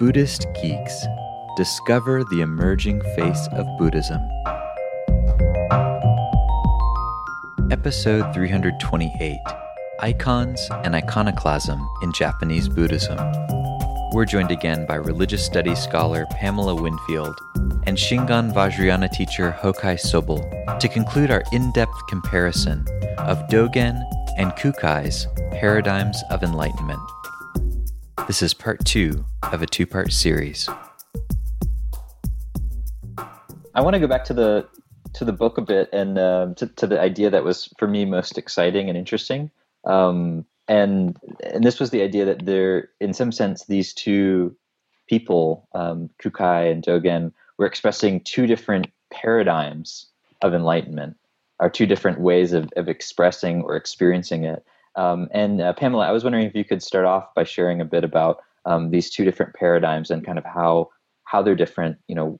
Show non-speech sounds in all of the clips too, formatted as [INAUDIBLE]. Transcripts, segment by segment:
Buddhist Geeks Discover the Emerging Face of Buddhism. Episode 328 Icons and Iconoclasm in Japanese Buddhism. We're joined again by religious studies scholar Pamela Winfield and Shingon Vajrayana teacher Hokai Sobol to conclude our in depth comparison of Dogen and Kukai's paradigms of enlightenment. This is part two of a two part series. I want to go back to the to the book a bit and uh, to, to the idea that was for me most exciting and interesting. Um, and and this was the idea that there, in some sense, these two people, um, Kukai and Dogen, were expressing two different paradigms of enlightenment, or two different ways of, of expressing or experiencing it. Um, and uh, Pamela, I was wondering if you could start off by sharing a bit about um, these two different paradigms and kind of how how they're different, you know,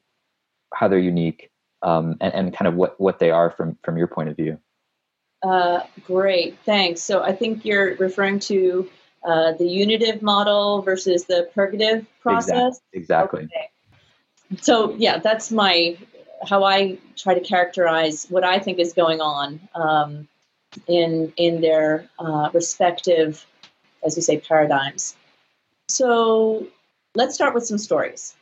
how they're unique, um, and, and kind of what what they are from from your point of view. Uh, great, thanks. So I think you're referring to uh, the unitive model versus the purgative process. Exactly. exactly. Okay. So yeah, that's my how I try to characterize what I think is going on. Um, in in their uh, respective, as we say, paradigms. So let's start with some stories.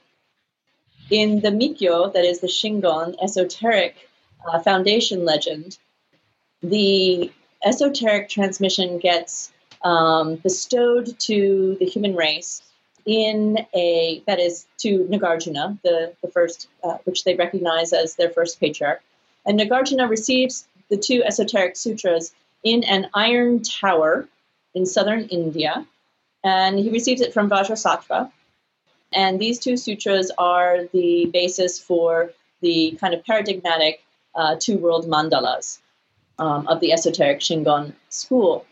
In the Mikkyo, that is the Shingon esoteric uh, foundation legend, the esoteric transmission gets um, bestowed to the human race in a that is to Nagarjuna, the the first, uh, which they recognize as their first patriarch, and Nagarjuna receives the two esoteric sutras in an iron tower in southern India. And he receives it from Vajrasattva. And these two sutras are the basis for the kind of paradigmatic uh, two world mandalas um, of the esoteric Shingon school.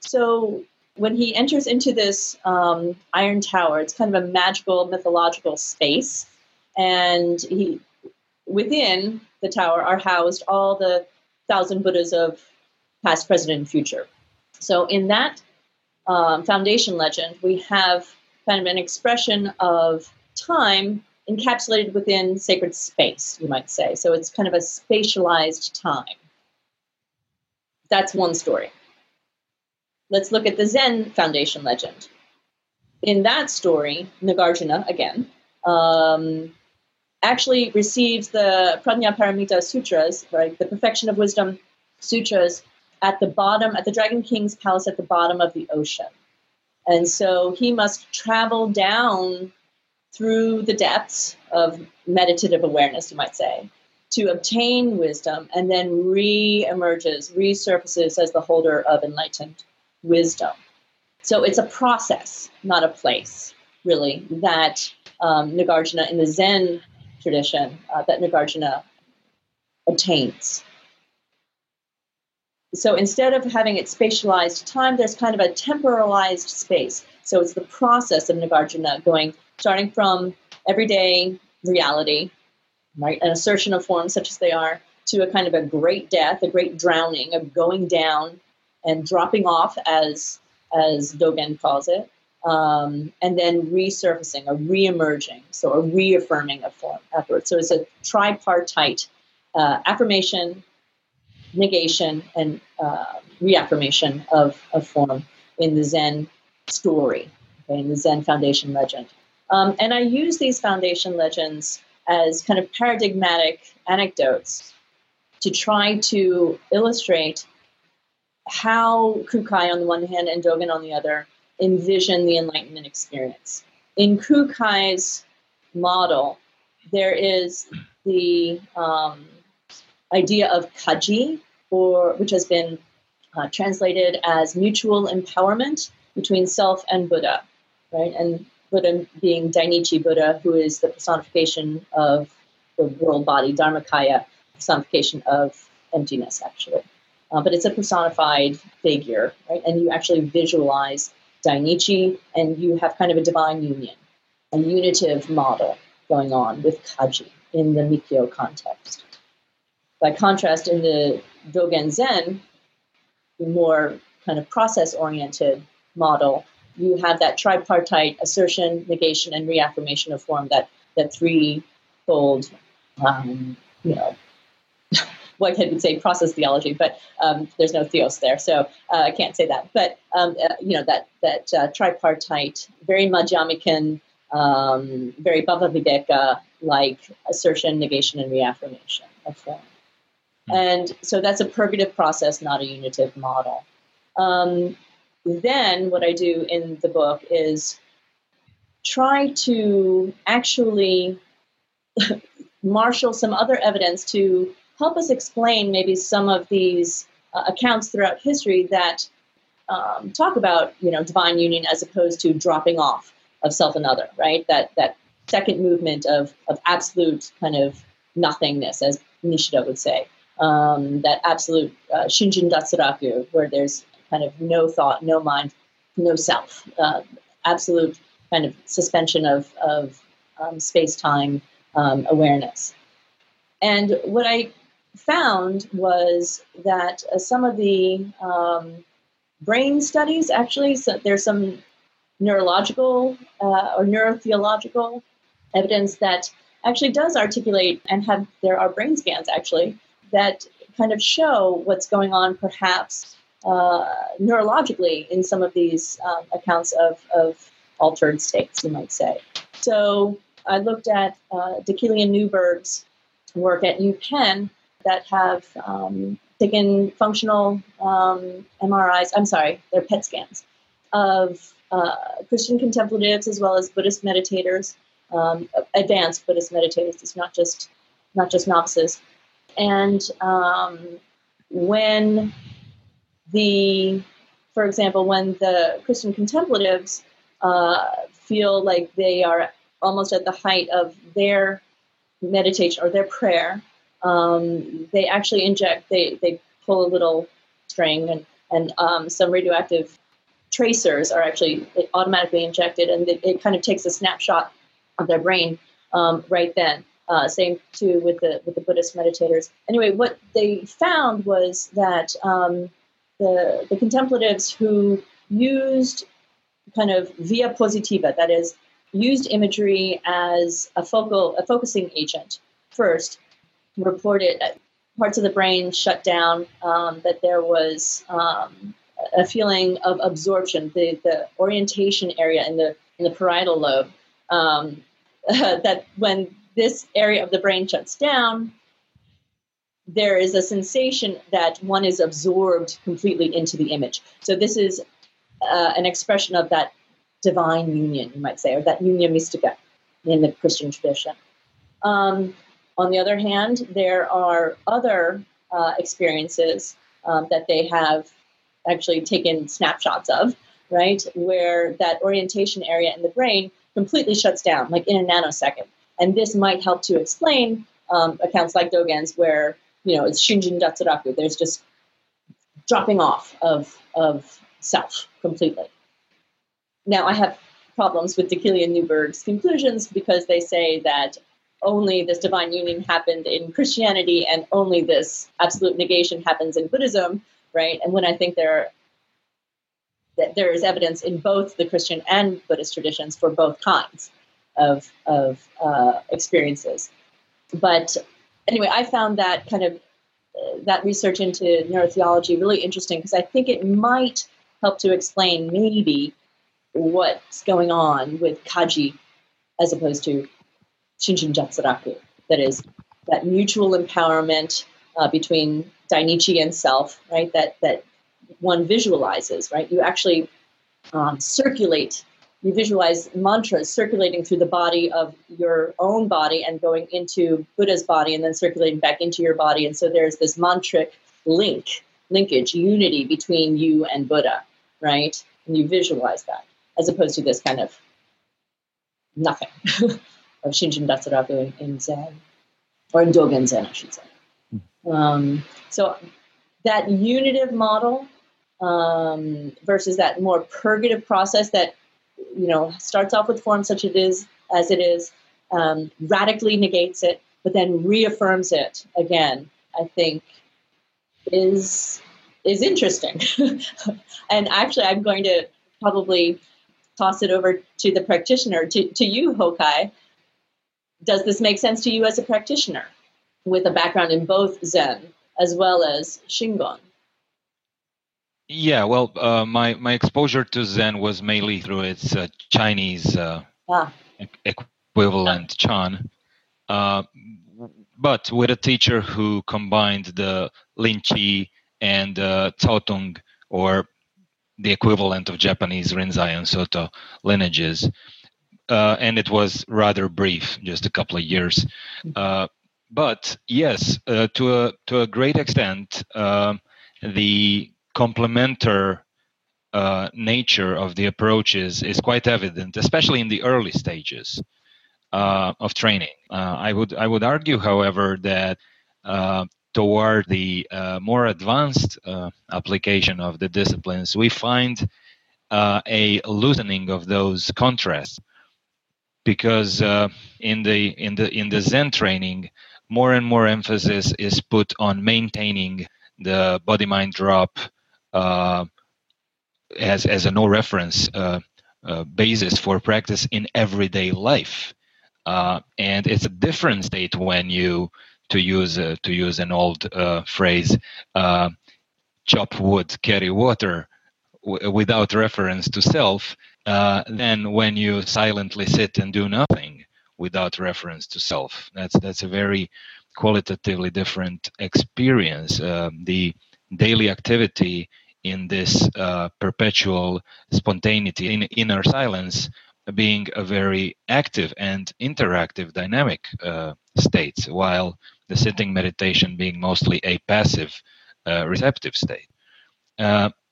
So when he enters into this um, iron tower, it's kind of a magical, mythological space. And he, within the tower are housed all the thousand Buddhas of past, present, and future. So in that um, foundation legend, we have kind of an expression of time encapsulated within sacred space, you might say. So it's kind of a spatialized time. That's one story. Let's look at the Zen foundation legend. In that story, Nagarjuna, again, um, actually receives the Prajnaparamita Sutras, right, the Perfection of Wisdom Sutras, at the bottom, at the Dragon King's palace at the bottom of the ocean. And so he must travel down through the depths of meditative awareness, you might say, to obtain wisdom and then re emerges, resurfaces as the holder of enlightened wisdom. So it's a process, not a place, really, that um, Nagarjuna in the Zen tradition uh, that Nagarjuna attains. So instead of having it spatialized time, there's kind of a temporalized space. So it's the process of Nagarjuna going, starting from everyday reality, right, an assertion of forms such as they are, to a kind of a great death, a great drowning, of going down and dropping off, as as Dogen calls it, um, and then resurfacing, a reemerging, so a reaffirming of form. So it's a tripartite uh, affirmation, negation, and uh, reaffirmation of, of form in the Zen story, okay, in the Zen foundation legend. Um, and I use these foundation legends as kind of paradigmatic anecdotes to try to illustrate how Kukai on the one hand and Dogen on the other envision the Enlightenment experience. In Kukai's model, there is the um, idea of kaji, or which has been uh, translated as mutual empowerment between self and Buddha, right? And Buddha being Dainichi Buddha, who is the personification of the world body, Dharmakaya, personification of emptiness, actually. Uh, but it's a personified figure, right? And you actually visualize Dainichi, and you have kind of a divine union, a unitive model going on with Kaji in the Mikkyo context. By contrast, in the Dogen Zen, the more kind of process oriented model, you have that tripartite assertion, negation, and reaffirmation of form. That that threefold, um, you know. Whitehead would say process theology, but um, there's no theos there, so uh, I can't say that. But um, uh, you know that that uh, tripartite, very Madhyamikan, um, very Bhava like assertion, negation, and reaffirmation of form. Hmm. And so that's a purgative process, not a unitive model. Um, then what I do in the book is try to actually [LAUGHS] marshal some other evidence to help us explain maybe some of these uh, accounts throughout history that um, talk about you know divine union as opposed to dropping off of self and other, right? That that second movement of of absolute kind of nothingness, as Nishida would say, um, that absolute uh, shinjin datsuraku, where there's kind of no thought, no mind, no self, uh, absolute kind of suspension of of um, space time um, awareness. And what I found was that uh, some of the um, brain studies actually, so there's some neurological uh, or neurotheological evidence that actually does articulate and have there are brain scans actually that kind of show what's going on perhaps uh, neurologically in some of these um, accounts of, of altered states, you might say. So I looked at uh, Newberg's work at UPenn that have um, taken functional um, MRIs, I'm sorry, they're PET scans of uh, Christian contemplatives as well as Buddhist meditators, um, advanced Buddhist meditators. It's not just not just novices. And um, when the, for example, when the Christian contemplatives uh, feel like they are almost at the height of their meditation or their prayer, um, they actually inject, they, they pull a little string and, and um, some radioactive tracers are actually automatically injected and it, it, kind of takes a snapshot of their brain um, right then. Uh, same too with the with the Buddhist meditators. Anyway, what they found was that um, the the contemplatives who used kind of via positiva, that is, used imagery as a focal a focusing agent first, reported parts of the brain shut down, um, that there was um, a feeling of absorption, the, the orientation area in the in the parietal lobe, um, uh, [LAUGHS] that when this area of the brain shuts down, there is a sensation that one is absorbed completely into the image. So this is uh, an expression of that divine union, you might say, or that unio mystica in the Christian tradition. Um, on the other hand, there are other uh, experiences um, that they have actually taken snapshots of, right, where that orientation area in the brain completely shuts down, like in a nanosecond. And this might help to explain um, accounts like Dogen's, where you know it's Shinjin Datsuraku. There's just dropping off of of self completely. Now I have problems with d'Aquili and Newberg's conclusions because they say that only this divine union happened in Christianity and only this absolute negation happens in Buddhism, right? And when I think there that there is evidence in both the Christian and Buddhist traditions for both kinds of of uh, experiences. But anyway, I found that kind of uh, that research into neurotheology really interesting because I think it might help to explain maybe what's going on with kaji as opposed to Shinjin Datsuraku. That is, that mutual empowerment uh, between Dainichi and self, right? That that one visualizes, right? You actually um, circulate. You visualize mantras circulating through the body of your own body and going into Buddha's body and then circulating back into your body. And so there's this mantric link, linkage, unity between you and Buddha, right? And you visualize that as opposed to this kind of nothing. [LAUGHS] of Shinjin Datsuraku in, in Zen, or in Dogen Zen, I should say. Um, so that unitive model um, versus that more purgative process that you know starts off with form such it is as it is, um, radically negates it, but then reaffirms it again. I think is is interesting, [LAUGHS] and actually, I'm going to probably toss it over to the practitioner, to, to you, Hokai. Does this make sense to you as a practitioner with a background in both Zen as well as Shingon? Yeah, well, uh, my my exposure to Zen was mainly through its uh, Chinese uh, ah. equivalent, Chan, uh, but with a teacher who combined the Lin Chi and uh, Tung, or the equivalent of Japanese Rinzai and Soto lineages. Uh, and it was rather brief, just a couple of years. Uh, but yes, uh, to a to a great extent, uh, the complementary uh, nature of the approaches is quite evident, especially in the early stages uh, of training. I would I would argue, however, that toward the uh, more advanced uh, application of the disciplines, we find uh, a loosening of those contrasts because uh, in the in the in the Zen training, more and more emphasis is put on maintaining the body mind drop uh, as as a no reference uh, basis for practice in everyday life. and it's a different state when you to use uh, to use an old uh, phrase, uh, chop wood, carry water, w- without reference to self, uh, than when you silently sit and do nothing without reference to self. That's that's a very qualitatively different experience. Uh, the daily activity in this uh, perpetual spontaneity in inner silence being a very active and interactive dynamic uh, state while the sitting meditation being mostly a passive uh, receptive state.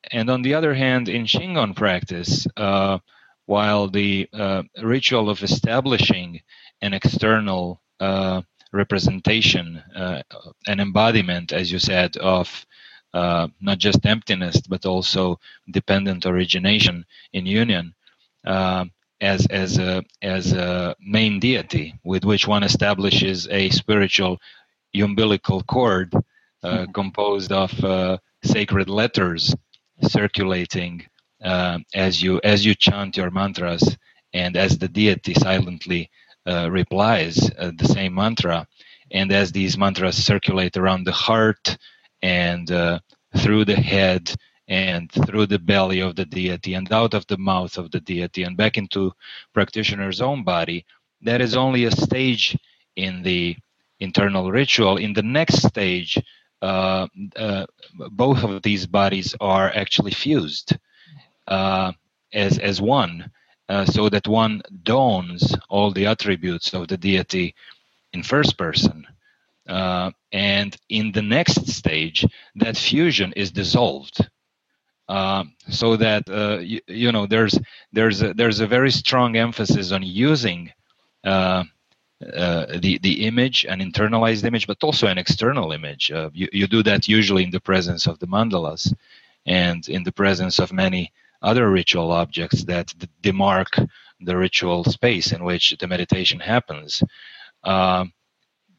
Uh, and on the other hand, in Shingon practice, uh, while the uh, ritual of establishing an external uh, representation, uh, an embodiment, as you said, of not just emptiness but also dependent origination in union, as as a as a main deity with which one establishes a spiritual umbilical cord uh, hmm. composed of uh, sacred letters circulating uh, as you as you chant your mantras and as the deity silently uh, replies uh, the same mantra and as these mantras circulate around the heart and uh, through the head and through the belly of the deity and out of the mouth of the deity and back into practitioner's own body that is only a stage in the internal ritual. In the next stage, uh, uh, both of these bodies are actually fused uh, as as one, uh, so that one dons all the attributes of the deity in first person. Uh, and in the next stage, that fusion is dissolved. Uh, so that you, you, know there's there's a, there's a very strong emphasis on using uh, the the image, an internalized image, but also an external image. Uh, you you do that usually in the presence of the mandalas, and in the presence of many other ritual objects that demark the ritual space in which the meditation happens. Uh,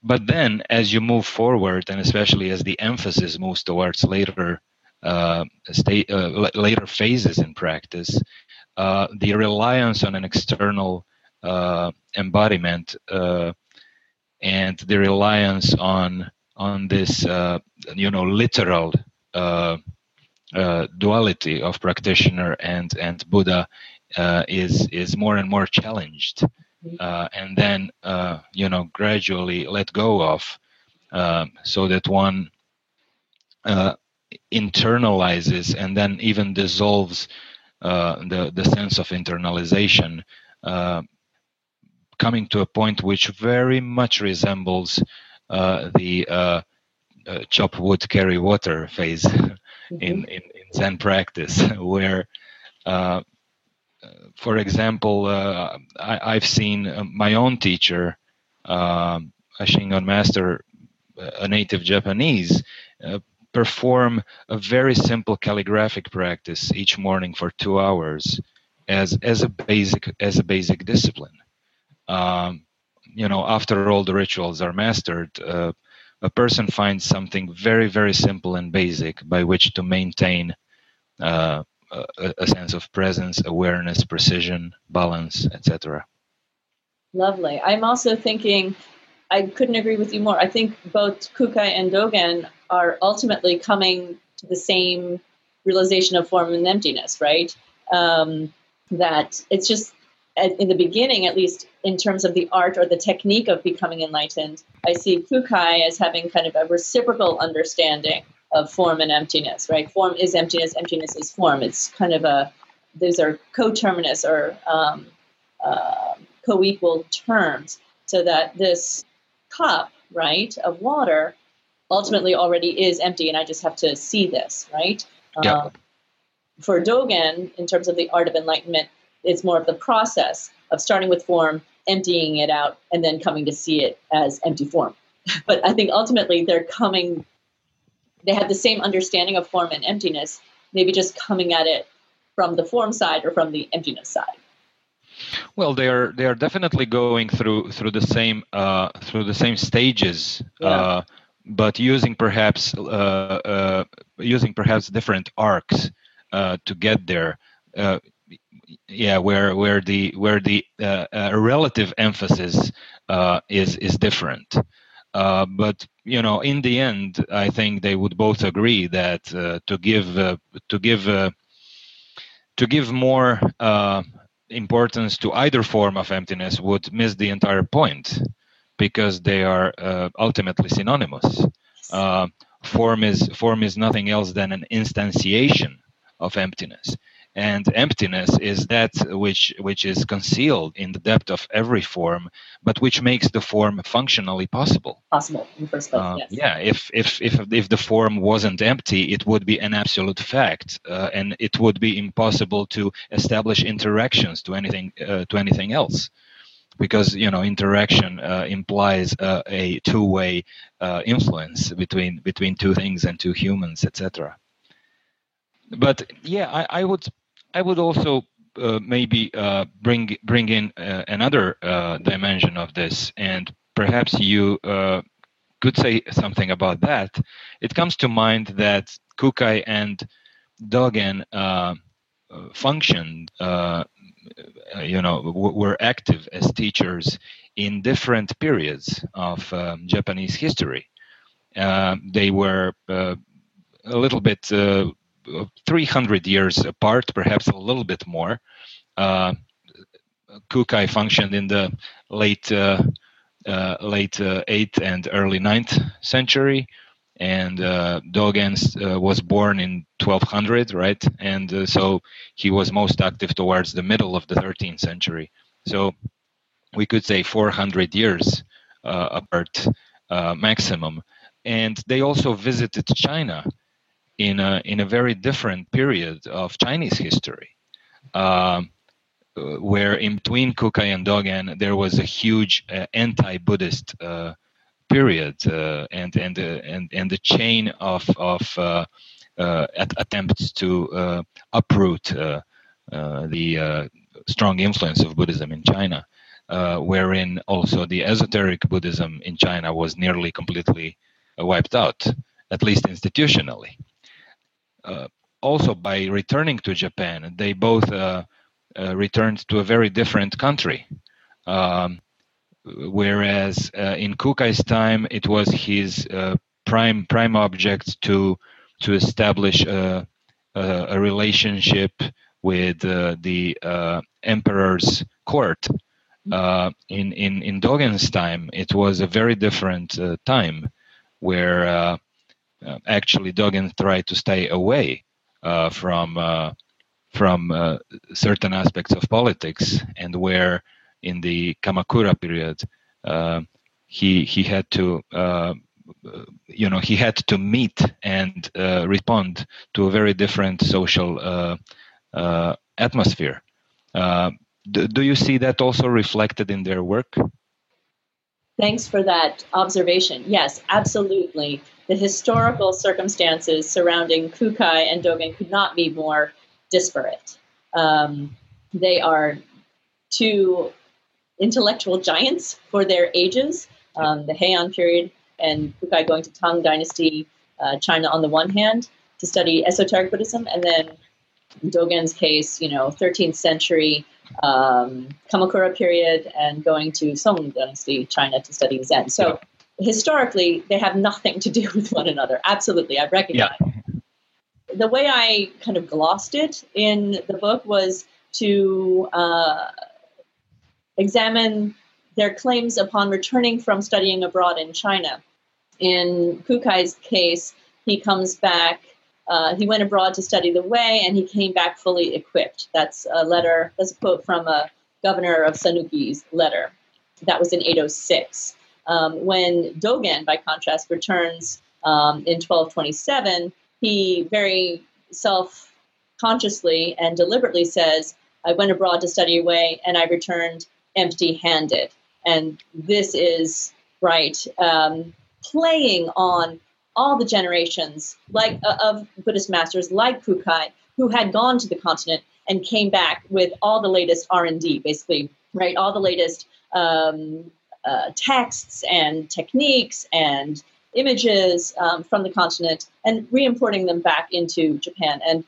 but then, as you move forward, and especially as the emphasis moves towards later uh, state, later phases in practice, the reliance on an external embodiment uh, and the reliance on on this uh, you know literal uh, uh, duality of practitioner and and Buddha uh, is is more and more challenged, and then you know gradually let go of, so that one internalizes and then even dissolves the the sense of internalization coming to a point which very much resembles uh, the uh, uh, chop wood, carry water phase mm-hmm. in, in, in, Zen practice, [LAUGHS] where, uh, for example, uh, I, have seen uh, my own teacher, a Shingon master, a native Japanese, perform a very simple calligraphic practice each morning for two hours as as a basic as a basic discipline um, you know, after all the rituals are mastered, uh, a person finds something very, very simple and basic by which to maintain uh, a, a sense of presence, awareness, precision, balance, etc. Lovely. I'm also thinking, I couldn't agree with you more. I think both Kukai and Dogen are ultimately coming to the same realization of form and emptiness, right? Um, that it's just in the beginning, at least in terms of the art or the technique of becoming enlightened, I see Kukai as having kind of a reciprocal understanding of form and emptiness, right? Form is emptiness, emptiness is form. It's kind of a, those are coterminous or um, uh, co equal terms, so that this cup, right, of water ultimately already is empty, and I just have to see this, right? Yeah. Um, for Dogen, in terms of the art of enlightenment, it's more of the process of starting with form, emptying it out, and then coming to see it as empty form. [LAUGHS] But I think ultimately they're coming, they have the same understanding of form and emptiness, maybe just coming at it from the form side or from the emptiness side. Well, they are they are definitely going through through the same uh, through the same stages, yeah. uh, but using perhaps uh, uh using perhaps different arcs uh, to get there. Uh, yeah, where where the where the uh, uh, relative emphasis uh, is is different. but you know, in the end, I think they would both agree that to give to give to give more importance to either form of emptiness would miss the entire point because they are uh, ultimately synonymous. Uh, form is form is nothing else than an instantiation of emptiness, and emptiness is that which which is concealed in the depth of every form but which makes the form functionally possible. Possible in first place uh, yes. yeah if, if if if the form wasn't empty it would be an absolute fact uh, and it would be impossible to establish interactions to anything uh, to anything else. Because you know interaction uh, implies uh, a two-way uh, influence between between two things and two humans etc but yeah I, I would I would also uh, maybe uh, bring bring in uh, another uh, dimension of this, and perhaps you uh, could say something about that. It comes to mind that Kukai and Dogen uh, functioned, you know, w- were active as teachers in different periods of um, Japanese history. they were a little bit 300 years apart, perhaps a little bit more. Uh, Kukai functioned in the late uh, uh, late 8th uh, and early 9th century, and uh, Dogen uh, was born in 1200, right? And so he was most active towards the middle of the 13th century. So we could say 400 years apart maximum. And they also visited China in a in a very different period of Chinese history, um, where in between Kukai and Dogen there was a huge uh, anti-Buddhist uh, period, uh, and and uh, and and the chain of of uh, uh, attempts to uproot the strong influence of Buddhism in China. wherein also the esoteric Buddhism in China was nearly completely wiped out, at least institutionally uh, also by returning to Japan, they both uh, uh, returned to a very different country. Um, whereas uh, in Kukai's time, it was his uh, prime prime object to to establish a, a, a relationship with the emperor's court. in in in Dogen's time, it was a very different time, where uh, actually Dogen tried to stay away uh, from uh, from certain aspects of politics, and where in the Kamakura period he he had to you know he had to meet and uh, respond to a very different social uh, uh, atmosphere. Do, do, you see that also reflected in their work? Thanks for that observation. Yes, absolutely the historical circumstances surrounding Kukai and Dogen could not be more disparate. Um, they are two intellectual giants for their ages. Um, the Heian period and Kukai going to Tang Dynasty, uh, China on the one hand, to study esoteric Buddhism, and then Dogen's case, you know, 13th century um, Kamakura period and going to Song Dynasty, China, to study Zen. So. Historically, they have nothing to do [LAUGHS] with one another. Absolutely, I recognize. Yeah. The way I kind of glossed it in the book was to uh, examine their claims upon returning from studying abroad in China. In Kukai's case, he comes back. Uh, he went abroad to study the way, and he came back fully equipped. That's a letter. That's a quote from a governor of Sanuki's letter. That was in 806. Um, when Dogen, by contrast, returns um, in 1227, he very self consciously and deliberately says, I went abroad to study away and I returned empty handed. And this is, right, um, playing on all the generations like uh, of Buddhist masters like Kukai who had gone to the continent and came back with all the latest R&D, basically, right, all the latest um, uh, texts and techniques and images um, from the continent and re-importing them back into Japan. And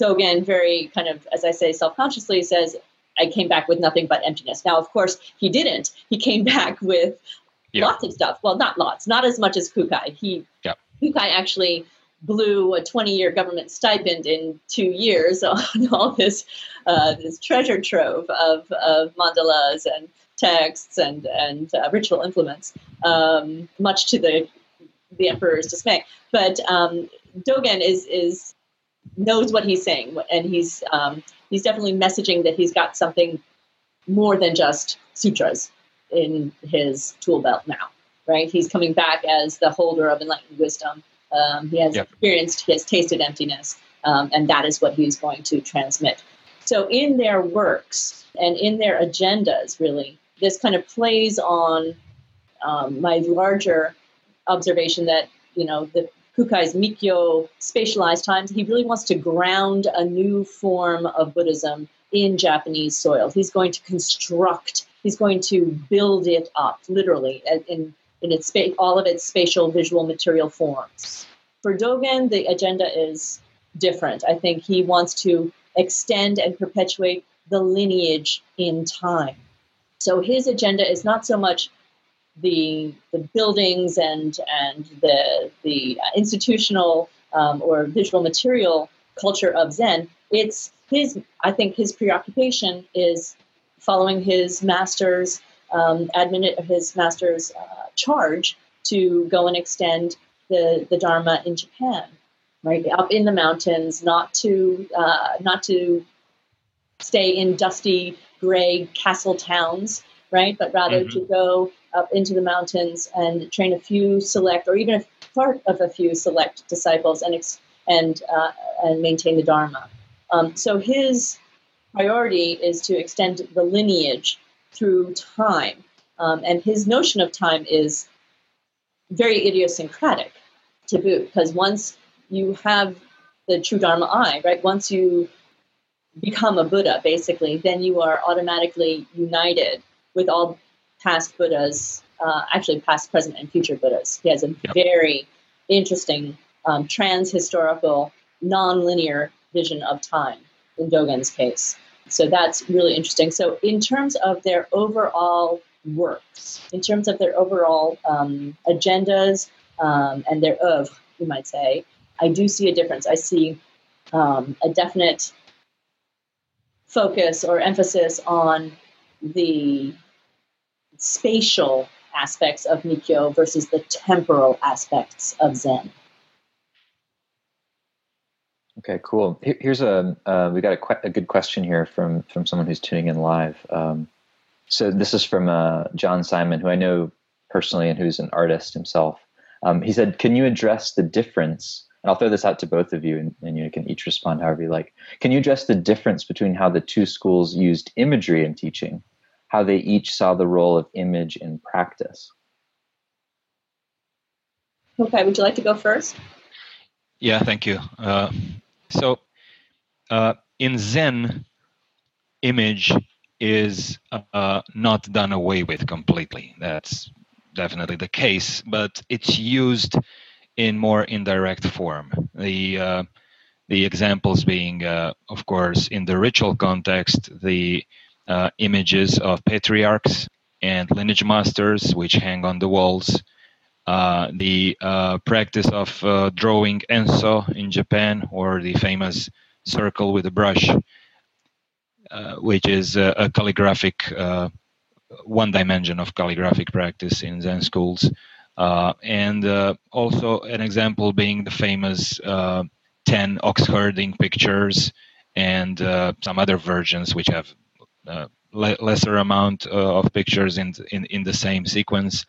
Dogen very kind of, as I say, self-consciously says, I came back with nothing but emptiness. Now, of course, he didn't. He came back with yeah. lots of stuff. Well, not lots, not as much as Kukai. He yeah. Kukai actually blew a 20-year government stipend in two years [LAUGHS] on all this uh, this treasure trove of, of mandalas and texts and and uh, ritual implements, um, much to the the emperor's dismay. But um, Dogen is is knows what he's saying, and he's um, he's definitely messaging that he's got something more than just sutras in his tool belt now. Right? He's coming back as the holder of enlightened wisdom. Um, he has yep. experienced, he has tasted emptiness, um, and that is what he's going to transmit. So, in their works and in their agendas, really, this kind of plays on um, my larger observation that you know the Kukai's Mikkyo spatialized times, he really wants to ground a new form of Buddhism in Japanese soil. He's going to construct, he's going to build it up, literally, in, in its spa- all of its spatial visual material forms. For Dogen, the agenda is different. I think he wants to extend and perpetuate the lineage in time. So his agenda is not so much the the buildings and and the the institutional um, or visual material culture of Zen. It's his. I think his preoccupation is following his master's um, admin his master's uh, charge to go and extend the the Dharma in Japan, right up in the mountains, not to uh, not to stay in dusty gray castle towns, right, but rather mm-hmm. to go up into the mountains and train a few select, or even a part of a few select disciples, and and uh, and maintain the Dharma. Um, so his priority is to extend the lineage through time, um, and his notion of time is very idiosyncratic to boot, because once you have the true Dharma eye, right? Once you become a Buddha, basically, then you are automatically united with all past Buddhas, uh, actually past, present, and future Buddhas. He has a yep. very interesting um, trans-historical, non-linear vision of time in Dogen's case. So that's really interesting. So in terms of their overall works, in terms of their overall um, agendas um, and their oeuvre, you might say, I do see a difference. I see um, a definite focus or emphasis on the spatial aspects of Mikkyo versus the temporal aspects of Zen. Okay, cool. Here's a uh, we got a, a, good question here from from someone who's tuning in live. Um, so this is from uh, John Simon, who I know personally and who's an artist himself. Um, he said, "Can you address the difference?" And I'll throw this out to both of you, and, and you can each respond however you like. Can you address the difference between how the two schools used imagery in teaching how they each saw the role of image in practice. Okay, would you like to go first? Yeah, thank you. Uh, so, uh, in Zen, image is uh, not done away with completely. That's definitely the case, but it's used in more indirect form. The uh, the examples being, uh, of course, in the ritual context, the uh, images of patriarchs and lineage masters, which hang on the walls. Uh, the uh, practice of uh, drawing enso in Japan, or the famous circle with a brush, which is a calligraphic, one dimension of calligraphic practice in Zen schools. And also an example being the famous 10 ox herding pictures and uh, some other versions which have uh, le- lesser amount uh, of pictures in, in, in the same sequence.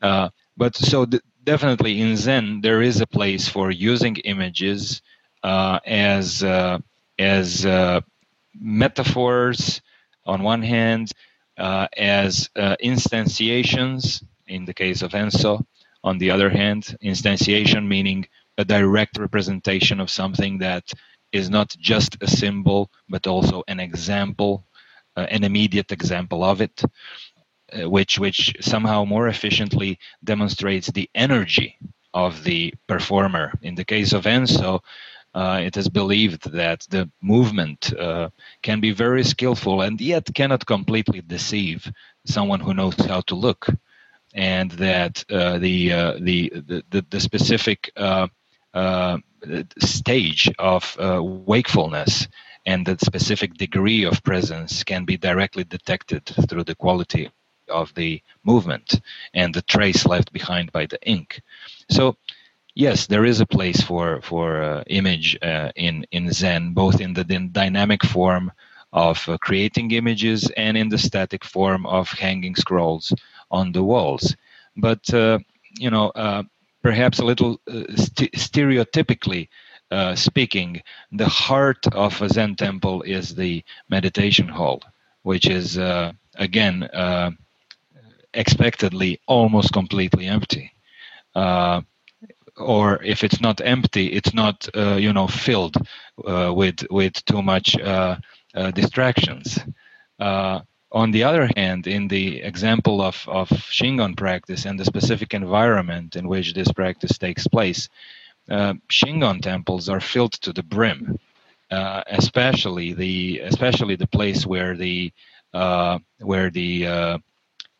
Uh, but so th- definitely in Zen, there is a place for using images uh, as, uh, as metaphors on one hand, as instantiations in the case of Enso, on the other hand, instantiation meaning a direct representation of something that is not just a symbol but also an example uh, an immediate example of it uh, which which somehow more efficiently demonstrates the energy of the performer. In the case of enso uh, it is believed that the movement uh, can be very skillful and yet cannot completely deceive someone who knows how to look and that uh, the, uh, the, the the specific uh, stage of uh, wakefulness and the specific degree of presence can be directly detected through the quality of the movement and the trace left behind by the ink. So, yes, there is a place for for uh, image uh, in in Zen, both in the dynamic form of uh, creating images and in the static form of hanging scrolls on the walls. But uh, you know, perhaps a little uh, st- stereotypically uh, speaking, the heart of a Zen temple is the meditation hall, which is uh, again uh, expectedly almost completely empty. Uh, or if it's not empty, it's not uh, you know filled with with too much distractions. On the other hand, in the example of, of Shingon practice and the specific environment in which this practice takes place, uh, Shingon temples are filled to the brim, uh, especially the especially the place where the uh, where the uh,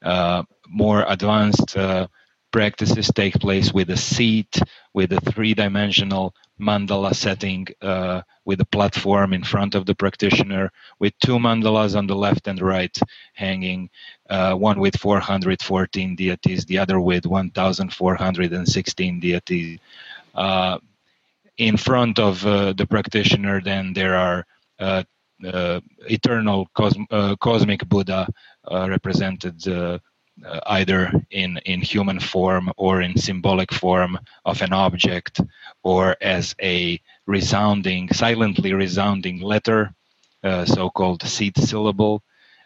uh, more advanced uh, practices take place with a seat, with a three-dimensional mandala setting uh, with a platform in front of the practitioner with two mandalas on the left and right hanging uh, one with 414 deities the other with 1416 deities. Uh, in front of uh, the practitioner then there are uh, uh, eternal cos- cosmic buddha represented uh, either in, in human form or in symbolic form of an object or as a resounding, silently resounding letter, uh, so called seed syllable.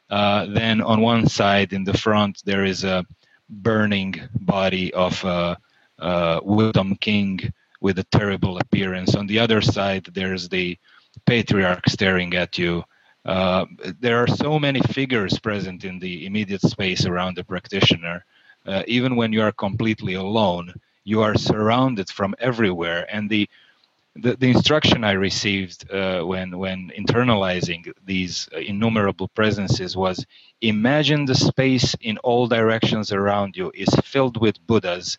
Uh, then on one side in the front, there is a burning body of a, a wisdom king with a terrible appearance. On the other side, there's the patriarch staring at you uh, there are so many figures present in the immediate space around the practitioner. Uh, even when you are completely alone, you are surrounded from everywhere. And the the, the instruction I received uh, when when internalizing these innumerable presences was imagine the space in all directions around you is filled with Buddhas,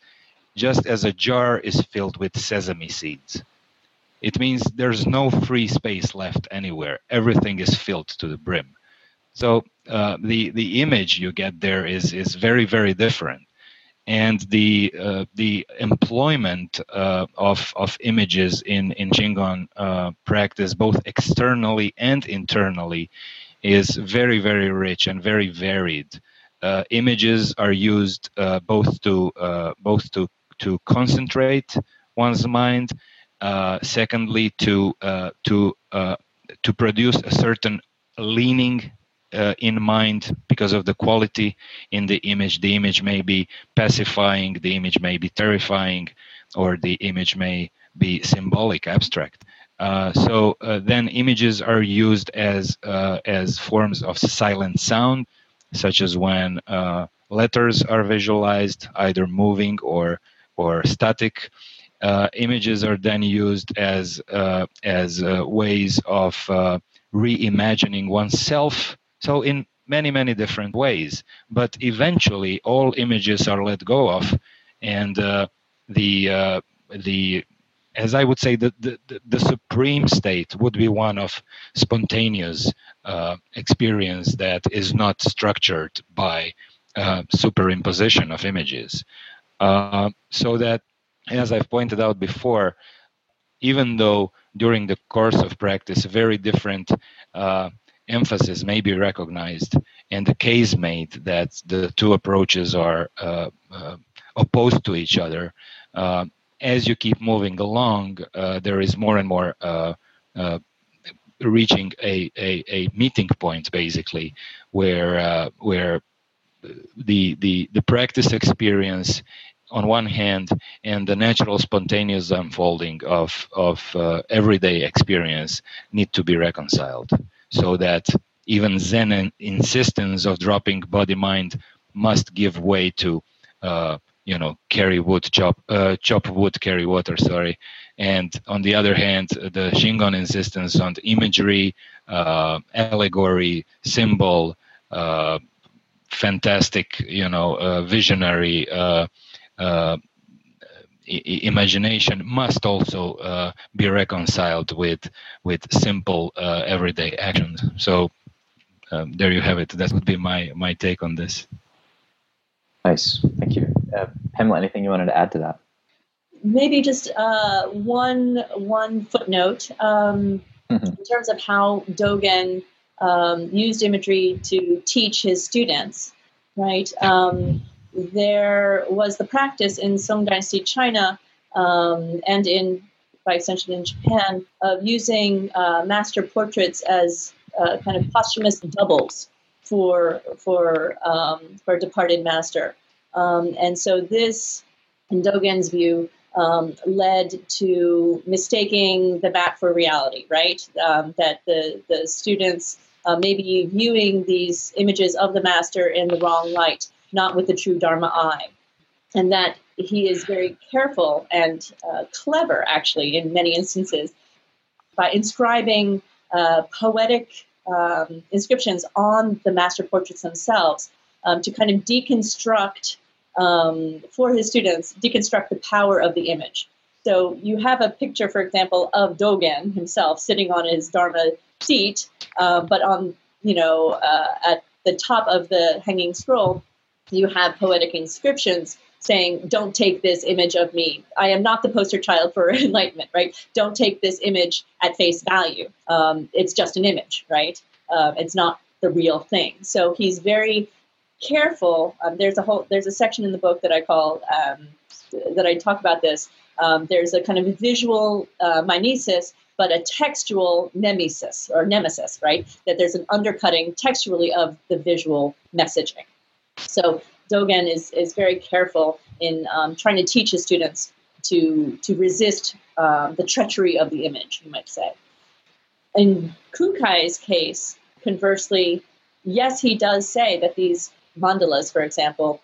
just as a jar is filled with sesame seeds. It means there's no free space left anywhere. Everything is filled to the brim. So uh, the the image you get there is is very very different, and the uh, the employment uh, of of images in in Shingon uh, practice, both externally and internally, is very very rich and very varied. Uh, images are used uh, both to both to to concentrate one's mind secondly, to uh, to uh, to produce a certain leaning uh, in mind because of the quality in the image. The image may be pacifying, the image may be terrifying, or the image may be symbolic, abstract. Uh, so uh, then images are used as as forms of silent sound, such as when letters are visualized, either moving or or static uh, images are then used as uh, as uh, ways of uh, reimagining oneself. So in many many different ways, but eventually all images are let go of, and uh, the uh, the as I would say, the, the, the supreme state would be one of spontaneous experience that is not structured by superimposition of images. So that, as I've pointed out before, even though during the course of practice, very different uh, emphasis may be recognized, and the case made that the two approaches are uh, uh, opposed to each other, as you keep moving along, uh, there is more and more uh, uh, reaching a, a, a, meeting point, basically, where uh, where the, the the practice experience on one hand and the natural spontaneous unfolding of of uh, everyday experience need to be reconciled, so that even Zen insistence of dropping body mind must give way to uh, you know carry wood chop uh, chop wood carry water sorry. And on the other hand the shingon insistence on imagery uh, allegory symbol uh, fantastic you know uh, visionary imagination must also be reconciled with with simple everyday actions so um, there you have it that would be my my take on this Nice, thank you, uh, Pamela. Anything you wanted to add to that? Maybe just uh, one one footnote um, mm-hmm. in terms of how Dogen um, used imagery to teach his students. Right, um, there was the practice in Song Dynasty China um, and in by extension in Japan of using uh, master portraits as uh, kind of posthumous doubles for for um, for a departed master. Um, and so this, in Dogen's view, um, led to mistaking the map for reality, right? Um, that the, the students uh, may be viewing these images of the master in the wrong light, not with the true Dharma eye. And that he is very careful and uh, clever, actually, in many instances, by inscribing uh, poetic um, inscriptions on the master portraits themselves um, to kind of deconstruct um, for his students, deconstruct the power of the image. So you have a picture, for example, of Dogen himself sitting on his Dharma seat, uh, but on you know uh, at the top of the hanging scroll, you have poetic inscriptions saying, "Don't take this image of me. I am not the poster child for [LAUGHS] enlightenment." Right? Don't take this image at face value. Um, it's just an image, right? Uh, it's not the real thing. So he's very careful. Um, there's a whole there's a section in the book that I call um, that I talk about this. Um, there's a kind of visual uh, mimesis, but a textual nemesis or nemesis, right? That there's an undercutting textually of the visual messaging. So Dogen is is very careful in um, trying to teach his students to to resist um, the treachery of the image, you might say. In Kukai's case, conversely, yes, he does say that these mandalas, for example,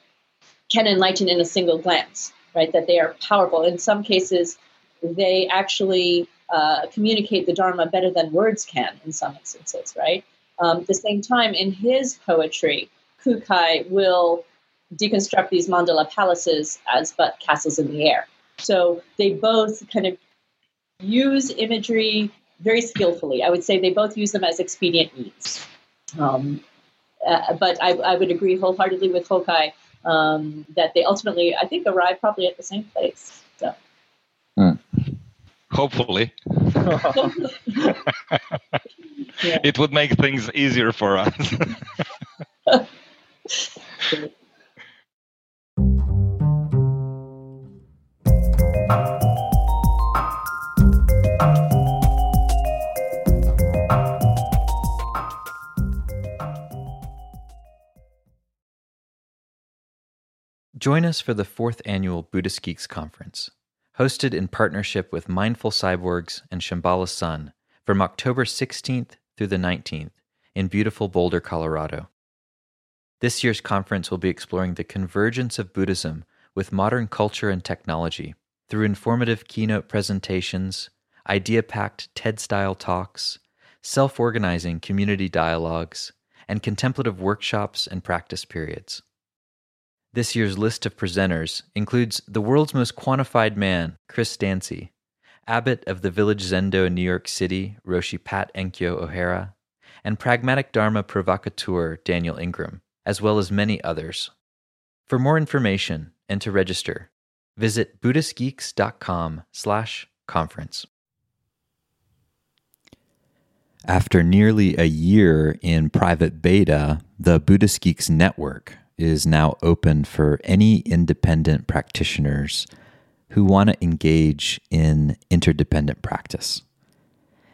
can enlighten in a single glance, right? That they are powerful. In some cases, they actually uh, communicate the Dharma better than words can in some instances, right? Um, at the same time, in his poetry, Kukai will deconstruct these mandala palaces as but castles in the air. So they both kind of use imagery very skillfully. I would say they both use them as expedient means. Um, uh, but I, I, would agree wholeheartedly with Hokai um, that they ultimately, I think, arrive probably at the same place. So. Hmm. Hopefully. yeah. [LAUGHS] [LAUGHS] It would make things easier for us. [LAUGHS] Join us for the fourth annual Buddhist Geeks Conference, hosted in partnership with Mindful Cyborgs and Shambhala Sun from October 16th through the 19th in beautiful Boulder, Colorado. This year's conference will be exploring the convergence of Buddhism with modern culture and technology through informative keynote presentations, idea packed TED style talks, self organizing community dialogues, and contemplative workshops and practice periods. This year's list of presenters includes the world's most quantified man, Chris Dancy, abbot of the Village Zendo in New York City, Roshi Pat Enkyo O'Hara, and pragmatic Dharma provocateur Daniel Ingram, as well as many others. For more information and to register, visit buddhistgeeks.com slash conference. After nearly a year in private beta, the Buddhist Geeks Network is now open for any independent practitioners who want to engage in interdependent practice.